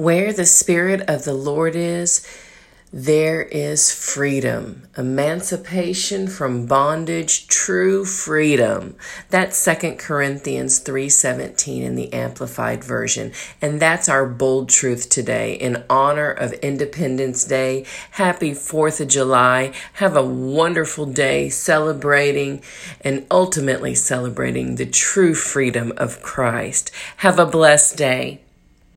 Where the Spirit of the Lord is, there is freedom, emancipation from bondage, true freedom. That's Second Corinthians 3:17 in the amplified version. And that's our bold truth today in honor of Independence Day. Happy 4th of July. Have a wonderful day celebrating and ultimately celebrating the true freedom of Christ. Have a blessed day.